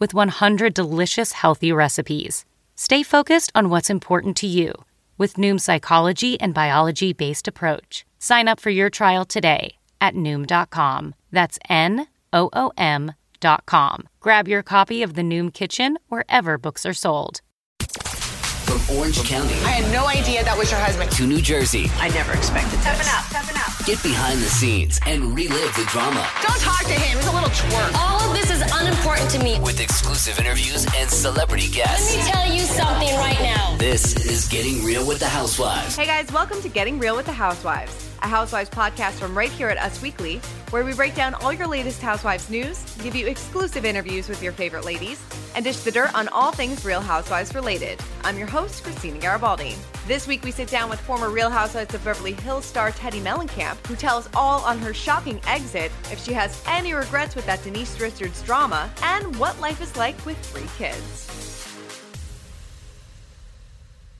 with 100 delicious healthy recipes. Stay focused on what's important to you with Noom's psychology and biology based approach. Sign up for your trial today at Noom.com. That's N O O M.com. Grab your copy of The Noom Kitchen wherever books are sold. From Orange County I had no idea that was your husband. to New Jersey, I never expected this. Toughen up, toughen up. Get behind the scenes and relive the drama Don't talk to him. He's a little twerp. All of this is unimportant to me. with exclusive interviews and celebrity guests. Let me tell you something right now. This is Getting Real with the Housewives. Hey guys, welcome to Getting Real with the Housewives, a Housewives podcast from right here at Us Weekly, where we break down all your latest Housewives news, give you exclusive interviews with your favorite ladies, and dish the dirt on all things Real Housewives related. I'm your host, Christina Garibaldi. This week we sit down with former Real Housewives of Beverly Hills star Teddi Mellencamp, who tells all on her shocking exit, if she has any regrets with that Denise Richards drama, and what life is like with three kids.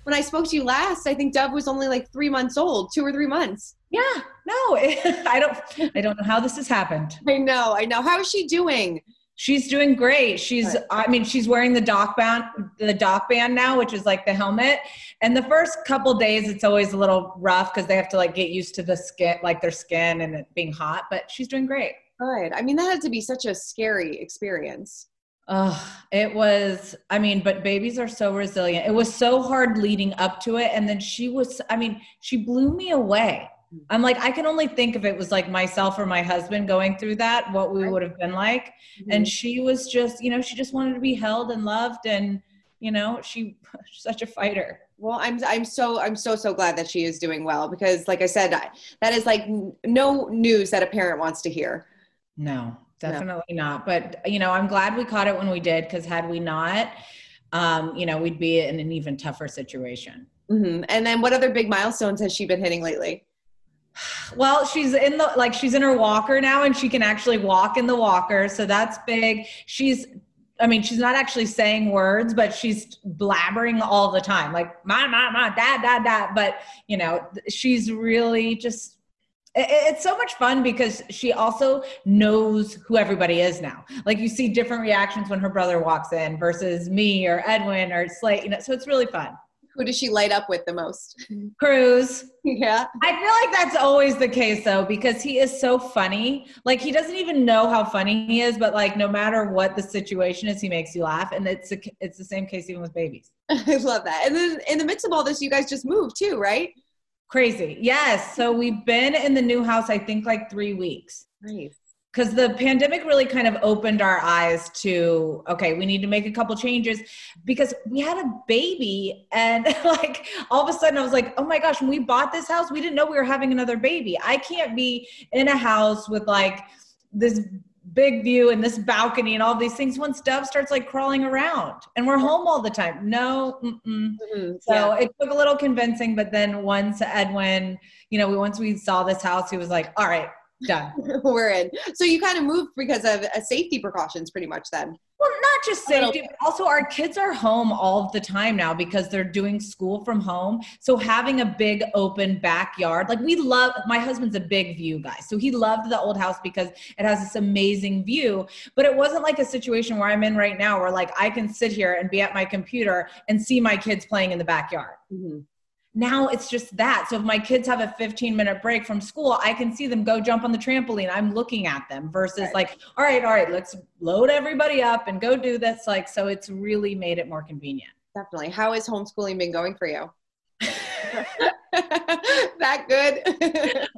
When I spoke to you last, I think Dove was only like three months old, two or three months. Yeah, no, I don't. I don't know how this has happened. I know, I know. How is she doing? She's doing great. She's, I mean, she's wearing the doc band, the doc band now, which is like the helmet. And the first couple days, it's always a little rough because they have to like get used to the skin, like their skin and it being hot. But she's doing great. Good. I mean, that had to be such a scary experience. Oh, it was, I mean, but babies are so resilient. It was so hard leading up to it. And then she was, I mean, she blew me away. Mm-hmm. I'm like, I can only think if it was like myself or my husband going through that, what we would have been like. Mm-hmm. And she was just, you know, she just wanted to be held and loved. And, you know, she, she's such a fighter. Well, I'm I'm so I'm so so glad that she is doing well because, like I said, I, that is like no news that a parent wants to hear. No, definitely not. But, you know, I'm glad we caught it when we did because had we not, um, you know, we'd be in an even tougher situation. hmm And then, what other big milestones has she been hitting lately? Well, she's in the like she's in her walker now and she can actually walk in the walker. So that's big. She's I mean, she's not actually saying words, but she's blabbering all the time, like ma, ma, ma, dad, dad, dad. But you know, she's really just it's so much fun because she also knows who everybody is now. Like you see different reactions when her brother walks in versus me or Edwin or Slate, you know, so it's really fun. Who does she light up with the most? Cruz. yeah. I feel like that's always the case though, because he is so funny. Like he doesn't even know how funny he is, but like no matter what the situation is, he makes you laugh. And it's a, it's the same case even with babies. I love that. And then, in the midst of all this, you guys just moved too, right? Crazy. Yes. So we've been in the new house, I think like three weeks. Nice. because the pandemic really kind of opened our eyes to okay we need to make a couple changes because we had a baby and like all of a sudden i was like oh my gosh when we bought this house we didn't know we were having another baby i can't be in a house with like this big view and this balcony and all these things once dove starts like crawling around and we're home all the time no mm-mm. Mhm. So Yeah. it took a little convincing, but then once Edwin, you know, once we saw this house, he was like, "All right, done." we're in. So you kind of moved because of uh, safety precautions, pretty much. Then. Well, not just safety, but also our kids are home all the time now because they're doing school from home. So having a big open backyard, like we love. My husband's a big view guy, so he loved the old house because it has this amazing view. But it wasn't like a situation where I'm in right now, where like I can sit here and be at my computer and see my kids playing in the backyard. Mhm. Now it's just that. So if my kids have a 15 minute break from school, I can see them go jump on the trampoline. I'm looking at them versus Right. like, all right, all right, let's load everybody up and go do this. Like, so it's really made it more convenient. definitely. How has homeschooling been going for you? that good?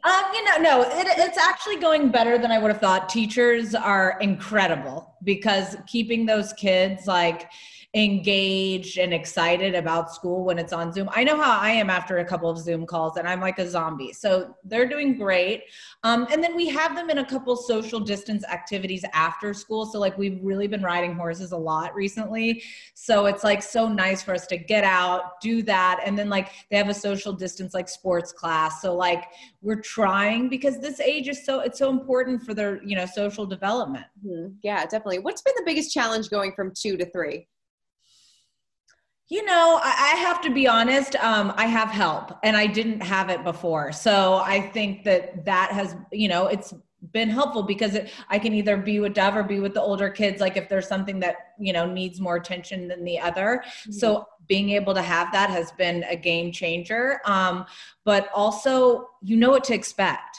um, you know, no, it, it's actually going better than I would have thought. Teachers are incredible because keeping those kids like engaged and excited about school when it's on Zoom. I know how I am after a couple of Zoom calls and I'm like a zombie. So they're doing great. Um, and then we have them in a couple social distance activities after school. So like we've really been riding horses a lot recently. So it's like so nice for us to get out, do that. And then like they have a social distance like sports class. So like we're trying because this age is so, it's so important for their, you know, social development. Mm-hmm. Yeah, definitely. What's been the biggest challenge going from two to three? You know, I, have to be honest. Um, I have help, and I didn't have it before. So I think that that has, you know, it's been helpful because it, I can either be with Dove or be with the older kids. Like if there's something that you know needs more attention than the other. Mm-hmm. So being able to have that has been a game changer. Um, but also, you know what to expect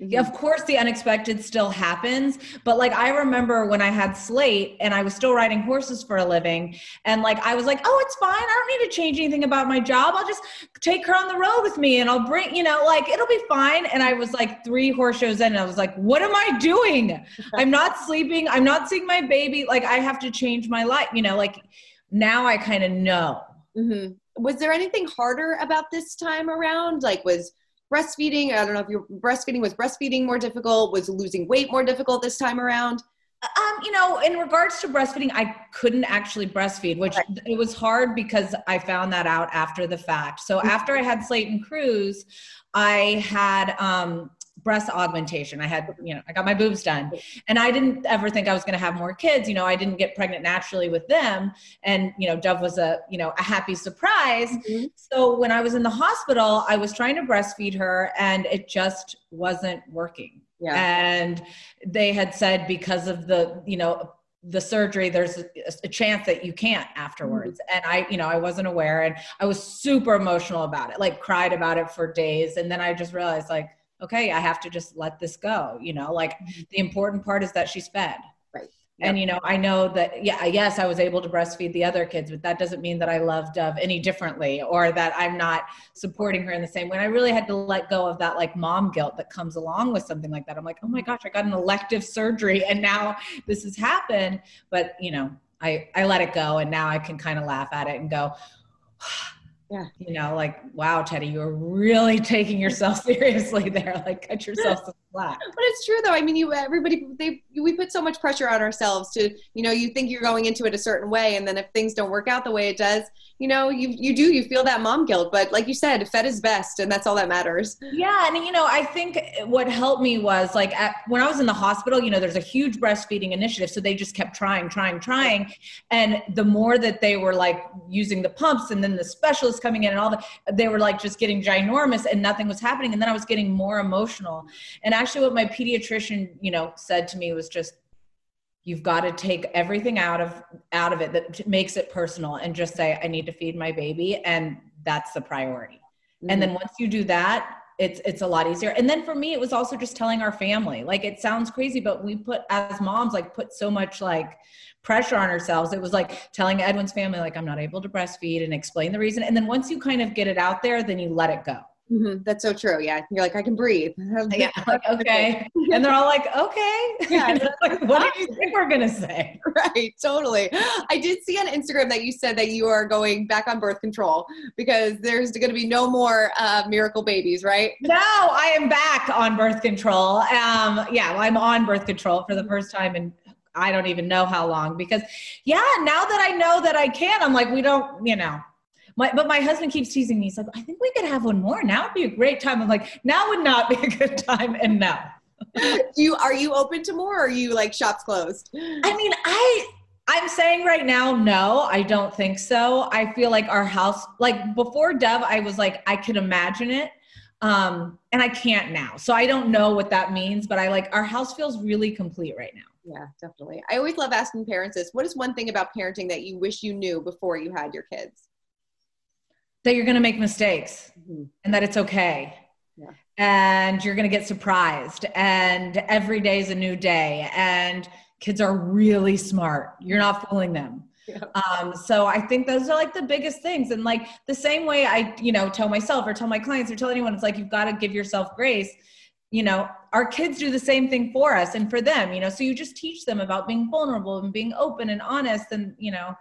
Mm-hmm. Of course, the unexpected still happens. But like, I remember when I had Slate and I was still riding horses for a living. And like, I was like, oh, it's fine. I don't need to change anything about my job. I'll just take her on the road with me and I'll bring, you know, like, it'll be fine. And I was like, three horse shows in, and I was like, what am I doing? I'm not sleeping. I'm not seeing my baby. Like, I have to change my life, you know, like, now I kind of know. Mm-hmm. Was there anything harder about this time around? Like, was, breastfeeding i don't know if you're breastfeeding was breastfeeding more difficult was losing weight more difficult this time around um, you know, in regards to breastfeeding, I couldn't actually breastfeed, which right. it was hard because I found that out after the fact. So mm-hmm. after I had Slate and Cruz, I had um, breast augmentation. I had, you know, I got my boobs done. And I didn't ever think I was going to have more kids. You know, I didn't get pregnant naturally with them. And, you know, Dove was a, you know, a happy surprise. Mm-hmm. So when I was in the hospital, I was trying to breastfeed her and it just wasn't working. Yeah. And they had said because of the, you know, the surgery there's a, a, chance that you can't afterwards mm-hmm. and i you know i wasn't aware and i was super emotional about it like cried about it for days and then i just realized like okay, I have to just let this go. You know, like mm-hmm. the important part is that she's fed. Right. Yep. And you know, I know that yeah, yes, I was able to breastfeed the other kids, but that doesn't mean that I love Dove any differently or that I'm not supporting her in the same way. And I really had to let go of that like mom guilt that comes along with something like that. I'm like, oh my gosh, I got an elective surgery and now this has happened. But you know, I I let it go and now I can kind of laugh at it and go, yeah. You know like wow teddy you're really taking yourself seriously there. Like cut yourself some but it's true though. I mean you everybody they we put so much pressure on ourselves to you know you think you're going into it a certain way and then if things don't work out the way it does you know you you do you feel that mom guilt. But like you said fed is best and that's all that matters. Yeah and you know i think what helped me was like at, when i was in the hospital you know there's a huge breastfeeding initiative so they just kept trying trying trying. And the more that they were like using the pumps and then the specialists coming in and all the they were like just getting ginormous and nothing was happening. And then i was getting more emotional. And actually what my pediatrician you know said to me was just you've got to take everything out of out of it that makes it personal and just say i need to feed my baby and that's the priority. Mm-hmm. and then once you do that it's it's a lot easier. And then for me it was also just telling our family. Like it sounds crazy but we put as moms like put so much like pressure on ourselves. It was like telling edwin's family like i'm not able to breastfeed and explain the reason. And then once you kind of get it out there then you let it go Mm-hmm. That's so true. Yeah. You're like, I can breathe. yeah. Like, okay. and they're all like, okay. Yeah. like, what do you think we're going to say? Right. Totally. I did see on Instagram that you said that you are going back on birth control because there's going to be no more uh, miracle babies, right? No, I am back on birth control. Um, yeah, well, I'm on birth control for the first time in I don't even know how long because yeah, now that I know that I can, I'm like, we don't, you know, my, but my husband keeps teasing me. He's like, I think we could have one more. Now would be a great time. I'm like, now would not be a good time. And now. You are you open to more or are you like shops closed? I mean, I I'm saying right now, no, I don't think so. I feel like our house, like before Dove, I was like, I could imagine it. Um, and I can't now. So I don't know what that means, but I like our house feels really complete right now. Yeah, definitely. I always love asking parents this. What is one thing about parenting that you wish you knew before you had your kids? That you're going to make mistakes mm-hmm. and that it's okay. Yeah. And you're going to get surprised. And every day is a new day. And kids are really smart. You're not fooling them. Yeah. Um, so I think those are like the biggest things. And like the same way I, you know, tell myself or tell my clients or tell anyone, it's like you've got to give yourself grace. You know, our kids do the same thing for us and for them, you know, so you just teach them about being vulnerable and being open and honest and, you know,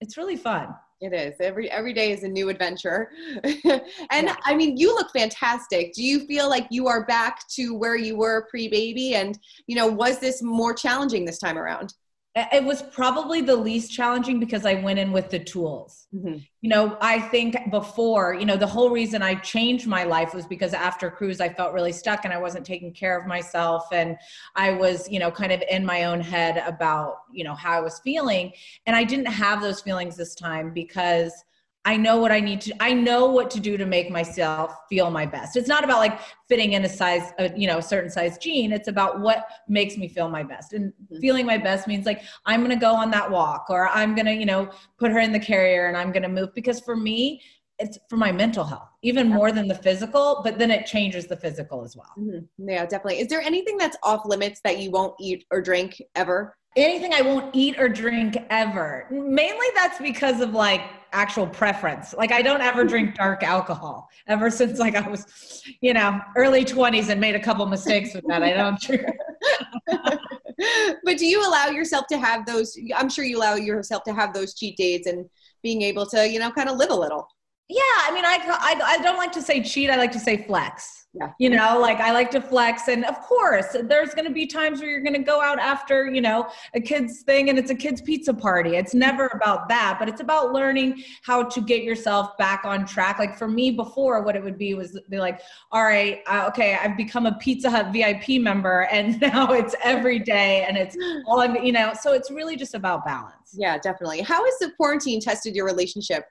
it's really fun. It is. Every every day is a new adventure. and yeah. I mean, you look fantastic. Do you feel like you are back to where you were pre-baby and, you know, was this more challenging this time around? It was probably the least challenging because I went in with the tools. Mm-hmm. You know, I think before, you know, the whole reason I changed my life was because after Cruz, I felt really stuck and I wasn't taking care of myself. And I was, you know, kind of in my own head about, you know, how I was feeling. And I didn't have those feelings this time because I know what I need to, I know what to do to make myself feel my best. It's not about like fitting in a size, a, you know, a certain size jean. It's about what makes me feel my best. And mm-hmm. feeling my best means like, I'm going to go on that walk or I'm going to, you know, put her in the carrier and I'm going to move because for me, it's for my mental health even more than the physical but then it changes the physical as well mm-hmm. yeah definitely is there anything that's off limits that you won't eat or drink ever anything i won't eat or drink ever mainly that's because of like actual preference. Like I don't ever drink dark alcohol ever since like I was, you know, early 20s and made a couple mistakes with that. I don't drink. but do you allow yourself to have those I'm sure you allow yourself to have those cheat days and being able to, you know, kind of live a little. Yeah, I mean I I, I don't like to say cheat, I like to say flex yeah. you know like i like to flex and of course there's going to be times where you're going to go out after you know a kid's thing and it's a kid's pizza party. It's never about that but it's about learning how to get yourself back on track. Like for me before what it would be was be like all right uh, okay i've become a pizza hut vip member and now it's every day and it's all i'm you know so it's really just about balance. Yeah definitely. How has the quarantine tested your relationship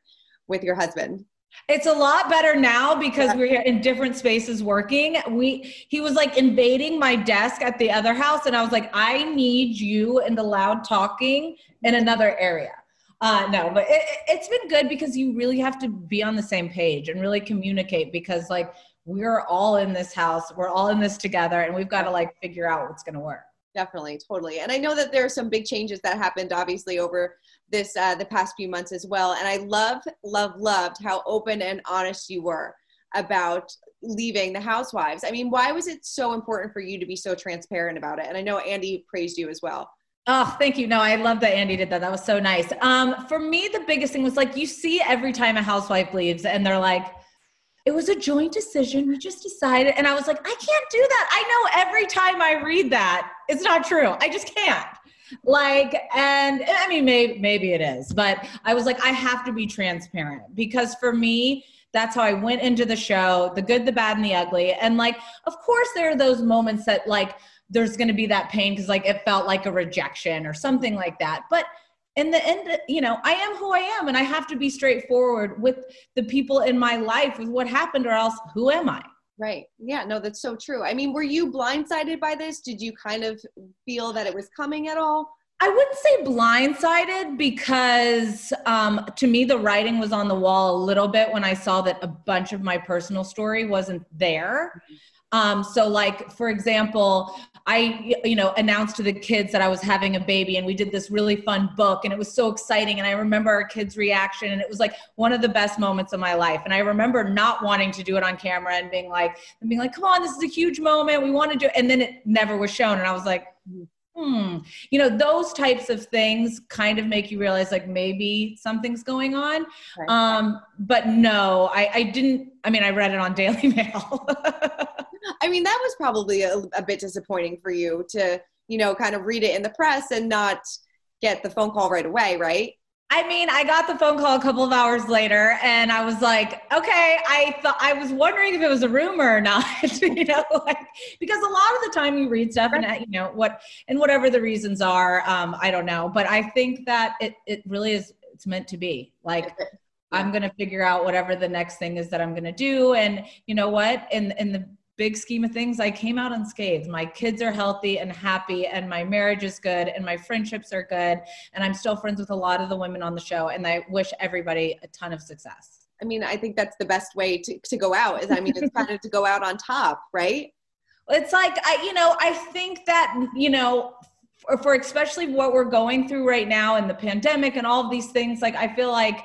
with your husband it's a lot better now because we're in different spaces working. We he was like invading my desk at the other house, and I was like, I need you in the loud talking in another area. Uh, no, but it, it's been good because you really have to be on the same page and really communicate because like we're all in this house, we're all in this together, and we've got to like figure out what's going to work. Definitely, totally. And I know that there are some big changes that happened, obviously, over this uh, the past few months as well. And I love, love, loved how open and honest you were about leaving the housewives. I mean, why was it so important for you to be so transparent about it? And I know Andy praised you as well. Oh, thank you. No, I love that Andy did that. That was so nice. Um, for me, the biggest thing was like you see every time a housewife leaves, and they're like, it was a joint decision. We just decided. And I was like, I can't do that. I know every time I read that, it's not true. I just can't like and i mean maybe maybe it is but i was like i have to be transparent because for me that's how i went into the show the good the bad and the ugly and like of course there are those moments that like there's going to be that pain because like it felt like a rejection or something like that but in the end you know i am who i am and i have to be straightforward with the people in my life with what happened or else who am i Right. Yeah, no, that's so true. I mean, were you blindsided by this? Did you kind of feel that it was coming at all? I wouldn't say blindsided because um, to me, the writing was on the wall a little bit when I saw that a bunch of my personal story wasn't there. Mm-hmm. Um, so like, for example, I, you know, announced to the kids that I was having a baby and we did this really fun book and it was so exciting. And I remember our kids' reaction and it was like one of the best moments of my life. And I remember not wanting to do it on camera and being like, and being like, come on, this is a huge moment. We want to do it. And then it never was shown. And I was like, hmm, you know, those types of things kind of make you realize like maybe something's going on. Right. Um, but no, I, I didn't, I mean, I read it on Daily Mail. I mean, that was probably a, a bit disappointing for you to, you know, kind of read it in the press and not get the phone call right away, right? I mean, I got the phone call a couple of hours later and I was like, okay, I thought I was wondering if it was a rumor or not, you know, like because a lot of the time you read stuff and you know what and whatever the reasons are, um, I don't know. But I think that it it really is it's meant to be. Like I'm gonna figure out whatever the next thing is that I'm gonna do. And you know what? In in the big scheme of things, I came out unscathed. My kids are healthy and happy, and my marriage is good, and my friendships are good. And I'm still friends with a lot of the women on the show, and I wish everybody a ton of success. I mean, I think that's the best way to, to go out is, I mean, it's kind of to go out on top, right? It's like, I, you know, I think that, you know, for, for especially what we're going through right now and the pandemic and all of these things, like I feel like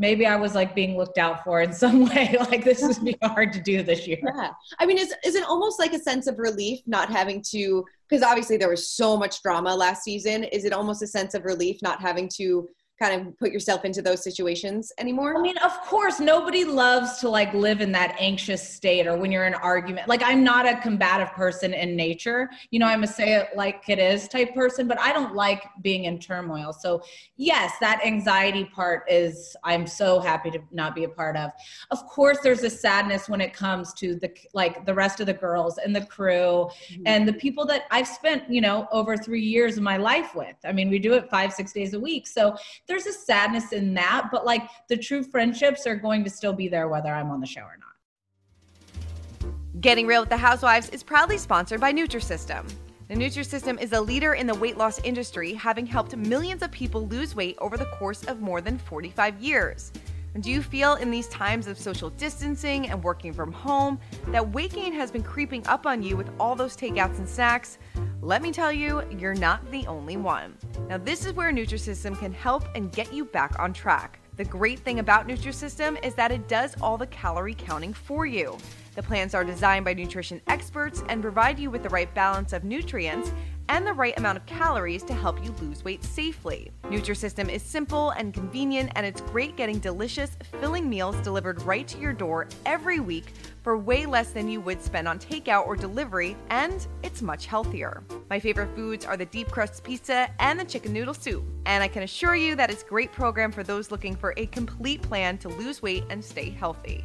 maybe I was like being looked out for in some way. Like this would be hard to do this year. Yeah. I mean, is, is it almost like a sense of relief not having to, because obviously there was so much drama last season. Is it almost a sense of relief not having to kind of put yourself into those situations anymore? I mean, of course, nobody loves to like live in that anxious state or when you're in an argument. Like, I'm not a combative person in nature. You know, I'm a say it like it is type person, but I don't like being in turmoil. So, yes, that anxiety part is, I'm so happy to not be a part of. Of course, there's a sadness when it comes to the like the rest of the girls and the crew mm-hmm. and the people that I've spent, you know, over three years of my life with. I mean, we do it five, six days a week. So, there's a sadness in that, but like the true friendships are going to still be there whether I'm on the show or not. Getting Real with the Housewives is proudly sponsored by Nutrisystem. The Nutrisystem is a leader in the weight loss industry, having helped millions of people lose weight over the course of more than 45 years. Do you feel in these times of social distancing and working from home that weight gain has been creeping up on you with all those takeouts and snacks? Let me tell you, you're not the only one. Now, this is where Nutrisystem can help and get you back on track. The great thing about Nutrisystem is that it does all the calorie counting for you. The plans are designed by nutrition experts and provide you with the right balance of nutrients and the right amount of calories to help you lose weight safely. Nutrisystem is simple and convenient, and it's great getting delicious, filling meals delivered right to your door every week for way less than you would spend on takeout or delivery, and it's much healthier. My favorite foods are the deep crust pizza and the chicken noodle soup, and I can assure you that it's a great program for those looking for a complete plan to lose weight and stay healthy.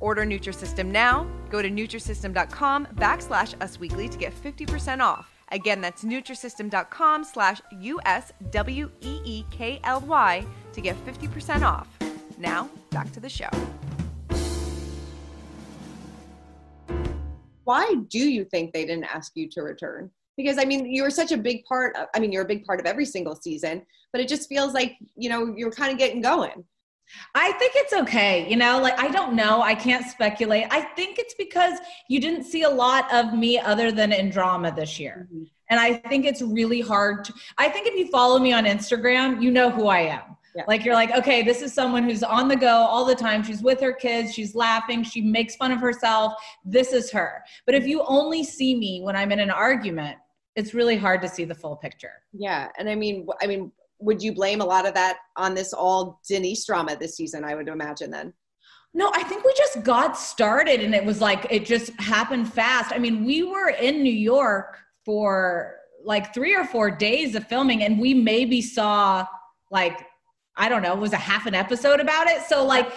Order Nutrisystem now. Go to Nutrisystem.com backslash Us Weekly to get 50% off. Again, that's Nutrisystem.com slash U-S-W-E-E-K-L-Y to get 50% off. Now, back to the show. Why do you think they didn't ask you to return? Because I mean, you're such a big part. Of, I mean, you're a big part of every single season, but it just feels like you know you're kind of getting going. I think it's okay. You know, like I don't know. I can't speculate. I think it's because you didn't see a lot of me other than in drama this year. Mm-hmm. And I think it's really hard to, I think if you follow me on Instagram, you know who I am. Yeah. Like you're like, okay, this is someone who's on the go all the time. She's with her kids, she's laughing, she makes fun of herself. This is her. But if you only see me when I'm in an argument, it's really hard to see the full picture. Yeah, and I mean, I mean, would you blame a lot of that on this all Denise drama this season? I would imagine then. No, I think we just got started and it was like it just happened fast. I mean, we were in New York for like three or four days of filming and we maybe saw like I don't know, it was a half an episode about it. So like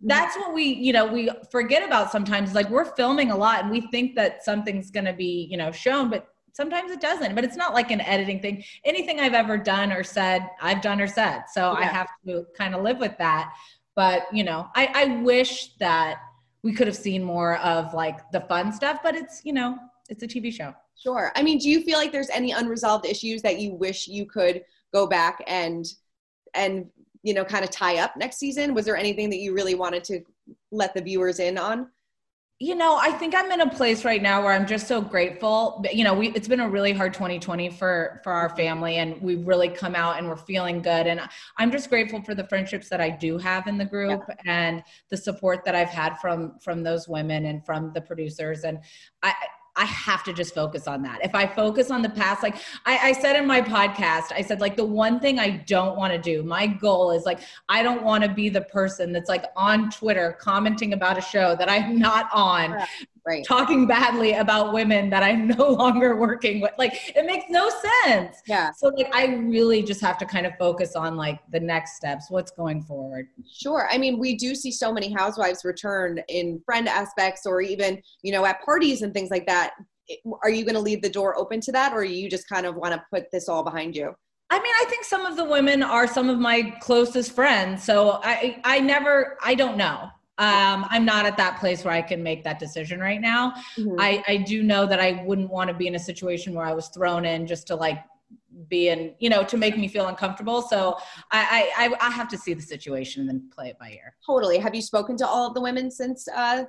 that's what we, you know, we forget about sometimes. Like we're filming a lot and we think that something's going to be, you know, shown, but sometimes it doesn't but it's not like an editing thing. Anything i've ever done or said i've done or said. So yeah. i have to kind of live with that. But you know I, I wish that we could have seen more of like the fun stuff but it's you know it's a tv show. Sure. I mean do you feel like there's any unresolved issues that you wish you could go back and and you know kind of tie up next season? Was there anything that you really wanted to let the viewers in on you know, I think I'm in a place right now where I'm just so grateful. You know, we it's been a really hard 2020 for for our family and we've really come out and we're feeling good and I'm just grateful for the friendships that I do have in the group yeah. and the support that I've had from from those women and from the producers and I I have to just focus on that. If I focus on the past, like I, I said in my podcast, I said, like, the one thing I don't want to do, my goal is like, I don't want to be the person that's like on Twitter commenting about a show that I'm not on, right. talking badly about women that I'm no longer working with. Like, it makes no sense. Yeah. So, like, I really just have to kind of focus on like the next steps, what's going forward. Sure. I mean, we do see so many housewives return in friend aspects or even, you know, at parties and things like that. Are you going to leave the door open to that or you just kind of want to put this all behind you? I mean, I think some of the women are some of my closest friends. So I, I never, I don't know um, I'm not at that place where I can make that decision right now. Mm-hmm. I, I do know that I wouldn't want to be in a situation where I was thrown in just to like be in, you know, to make me feel uncomfortable. So I, I, I have to see the situation and then play it by ear. Totally. Have you spoken to all of the women since uh?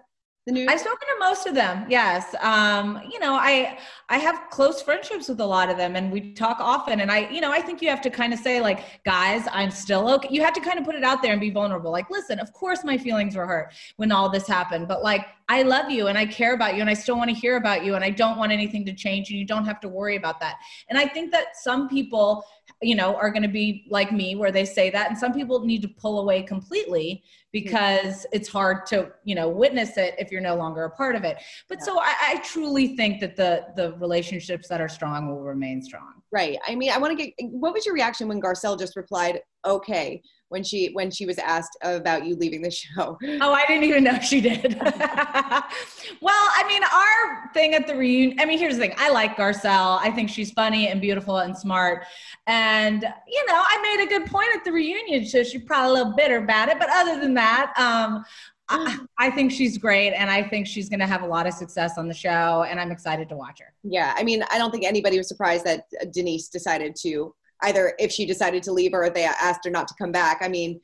I've spoken to most of them. Yes. Um, you know, I I have close friendships with a lot of them and we talk often and I, you know, I think you have to kind of say like, guys, I'm still okay. You have to kind of put it out there and be vulnerable. Like, listen, of course my feelings were hurt when all this happened, but like I love you and I care about you and I still want to hear about you and I don't want anything to change and you don't have to worry about that. And I think that some people, you know, are going to be like me where they say that and some people need to pull away completely Mm-hmm. because it's hard to you know witness it if you're no longer a part of it. But yeah. so I, I, truly think that the the relationships that are strong will remain strong. Right. I mean i want to get what was your reaction when garcelle just replied okay when she when she was asked about you leaving the show. Oh, I didn't even know she did. well, I mean, our thing at the reunion. I mean, here's the thing. I like Garcelle. I think she's funny and beautiful and smart. And you know, I made a good point at the reunion, so she's probably a little bitter about it. But other than that, um, I, I, think she's great and I think she's going to have a lot of success on the show and I'm excited to watch her. Yeah, I mean, I don't think anybody was surprised that Denise decided to either if she decided to leave or they asked her not to come back. I mean,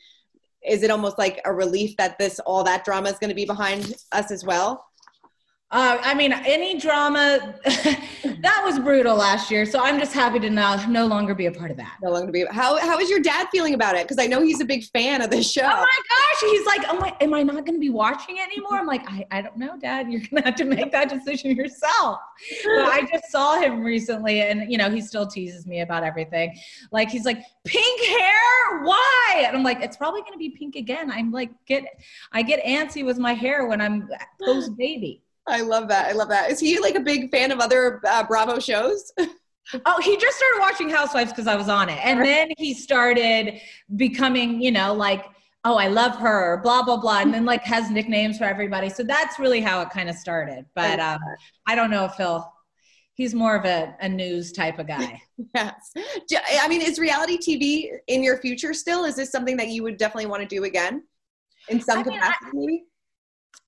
is it almost like a relief that this all that drama is going to be behind us as well? Uh, I mean, any drama that was brutal last year. So I'm just happy to now no longer be a part of that. No longer be. How how is your dad feeling about it? Because I know he's a big fan of the show. Oh my gosh, he's like, oh my, am I not going to be watching it anymore? I'm like, I, I don't know, Dad. You're going to have to make that decision yourself. But I just saw him recently, and you know, he still teases me about everything. Like he's like, pink hair, why? And I'm like, it's probably going to be pink again. I'm like, get, I get antsy with my hair when I'm post baby. I love that. I love that. Is he like a big fan of other uh, Bravo shows? oh, he just started watching Housewives because I was on it. And then he started becoming, you know, like, oh, I love her, blah, blah, blah. And then like has nicknames for everybody. So that's really how it kind of started. But um, I don't know if he'll, he's more of a, a news type of guy. yes. I mean, is reality TV in your future still? Is this something that you would definitely want to do again in some I capacity? Mean,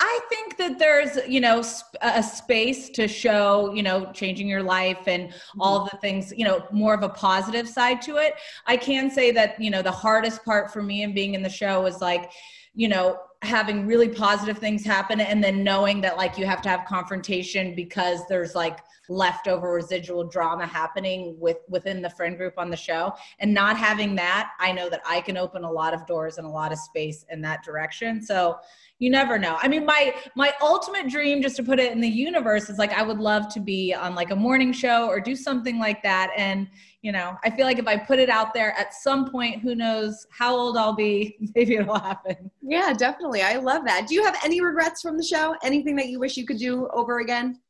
I think that there's, you know, a space to show, you know, changing your life and mm-hmm. all the things, you know, more of a positive side to it. I can say that, you know, the hardest part for me in being in the show was like, you know, having really positive things happen and then knowing that like you have to have confrontation because there's like leftover residual drama happening with within the friend group on the show and not having that i know that i can open a lot of doors and a lot of space in that direction so you never know. I mean, my my ultimate dream, just to put it in the universe, is like I would love to be on like a morning show or do something like that. And you know, I feel like if I put it out there at some point, who knows how old I'll be, maybe it'll happen. Yeah, definitely. I love that. Do you have any regrets from the show? Anything that you wish you could do over again?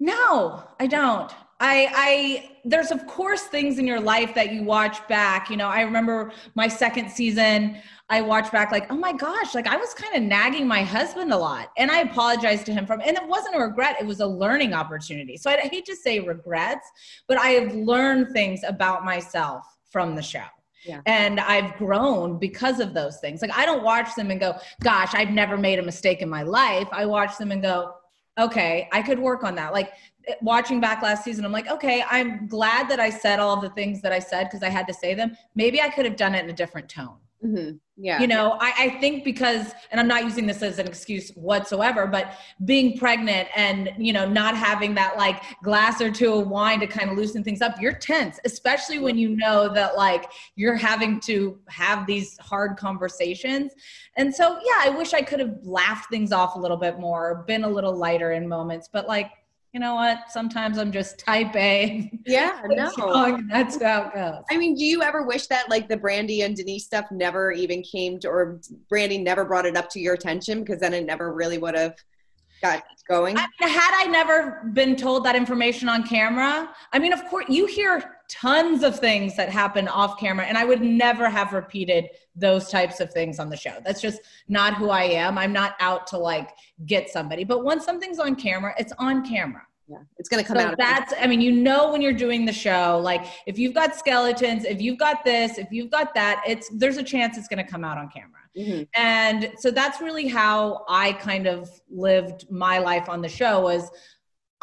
No, I don't. I, I, there's of course things in your life that you watch back. You know, I remember my second season, I watched back like, oh my gosh, like I was kind of nagging my husband a lot. And I apologized to him from, and it wasn't a regret, it was a learning opportunity. So I hate to say regrets, but I have learned things about myself from the show. Yeah. And I've grown because of those things. Like I don't watch them and go, gosh, I've never made a mistake in my life. I watch them and go, okay, I could work on that. Like watching back last season, I'm like, okay, I'm glad that I said all the things that I said because I had to say them. Maybe I could have done it in a different tone. Mm-hmm. Yeah. You know, I, I think because, and I'm not using this as an excuse whatsoever, but being pregnant and, you know, not having that like glass or two of wine to kind of loosen things up, you're tense, especially when you know that like you're having to have these hard conversations. And so, yeah, I wish I could have laughed things off a little bit more, been a little lighter in moments, but like, you know what? Sometimes I'm just type A. Yeah, no. That's how it goes. I mean, do you ever wish that like the Brandy and Denise stuff never even came to, or Brandy never brought it up to your attention because then it never really would have got going? I, had I never been told that information on camera, I mean, of course, you hear tons of things that happen off camera, and I would never have repeated those types of things on the show. That's just not who I am. I'm not out to like get somebody, but once something's on camera, it's on camera. Yeah, it's going to come so out. That's, I mean, you know, when you're doing the show, like if you've got skeletons, if you've got this, if you've got that, it's there's a chance it's going to come out on camera. Mm-hmm. And so that's really how I kind of lived my life on the show was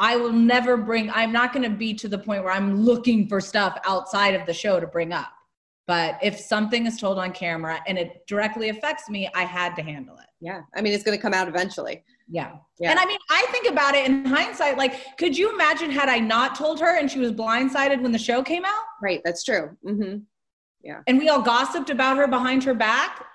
I will never bring, I'm not going to be to the point where I'm looking for stuff outside of the show to bring up. but if something is told on camera and it directly affects me, I had to handle it. Yeah. I mean, it's going to come out eventually. Yeah. Yeah. And I mean, I think about it in hindsight. Like, could you imagine had I not told her and she was blindsided when the show came out? Right. That's true. Mm-hmm. Yeah. And we all gossiped about her behind her back,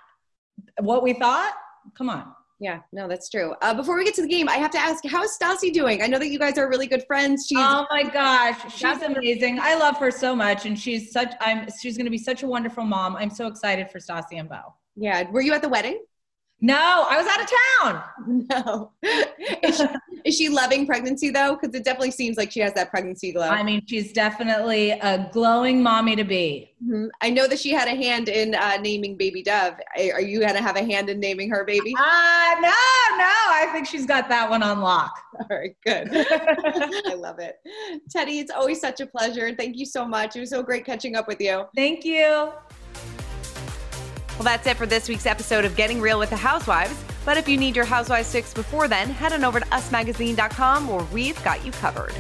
what we thought? Come on. Yeah. No, that's true. Uh, before we get to the game, I have to ask, how is Stassi doing? I know that you guys are really good friends. She's oh my gosh, she's amazing. I love her so much, and she's such. I'm. She's going to be such a wonderful mom. I'm so excited for Stassi and Beau. yeah. Were you at the wedding? No, I was out of town. No. is, she, is she loving pregnancy though? Because it definitely seems like she has that pregnancy glow. I mean, she's definitely a glowing mommy to be. Mhm. I know that she had a hand in uh, naming baby Dove. Are you gonna have a hand in naming her baby? Ah, no, no. I think she's got that one on lock. All right, good. I love it. Teddi, it's always such a pleasure. Thank you so much. It was so great catching up with you. Thank you. Well, that's it for this week's episode of Getting Real with the Housewives. But if you need your Housewives fix before then, head on over to usmagazine.com where we've got you covered.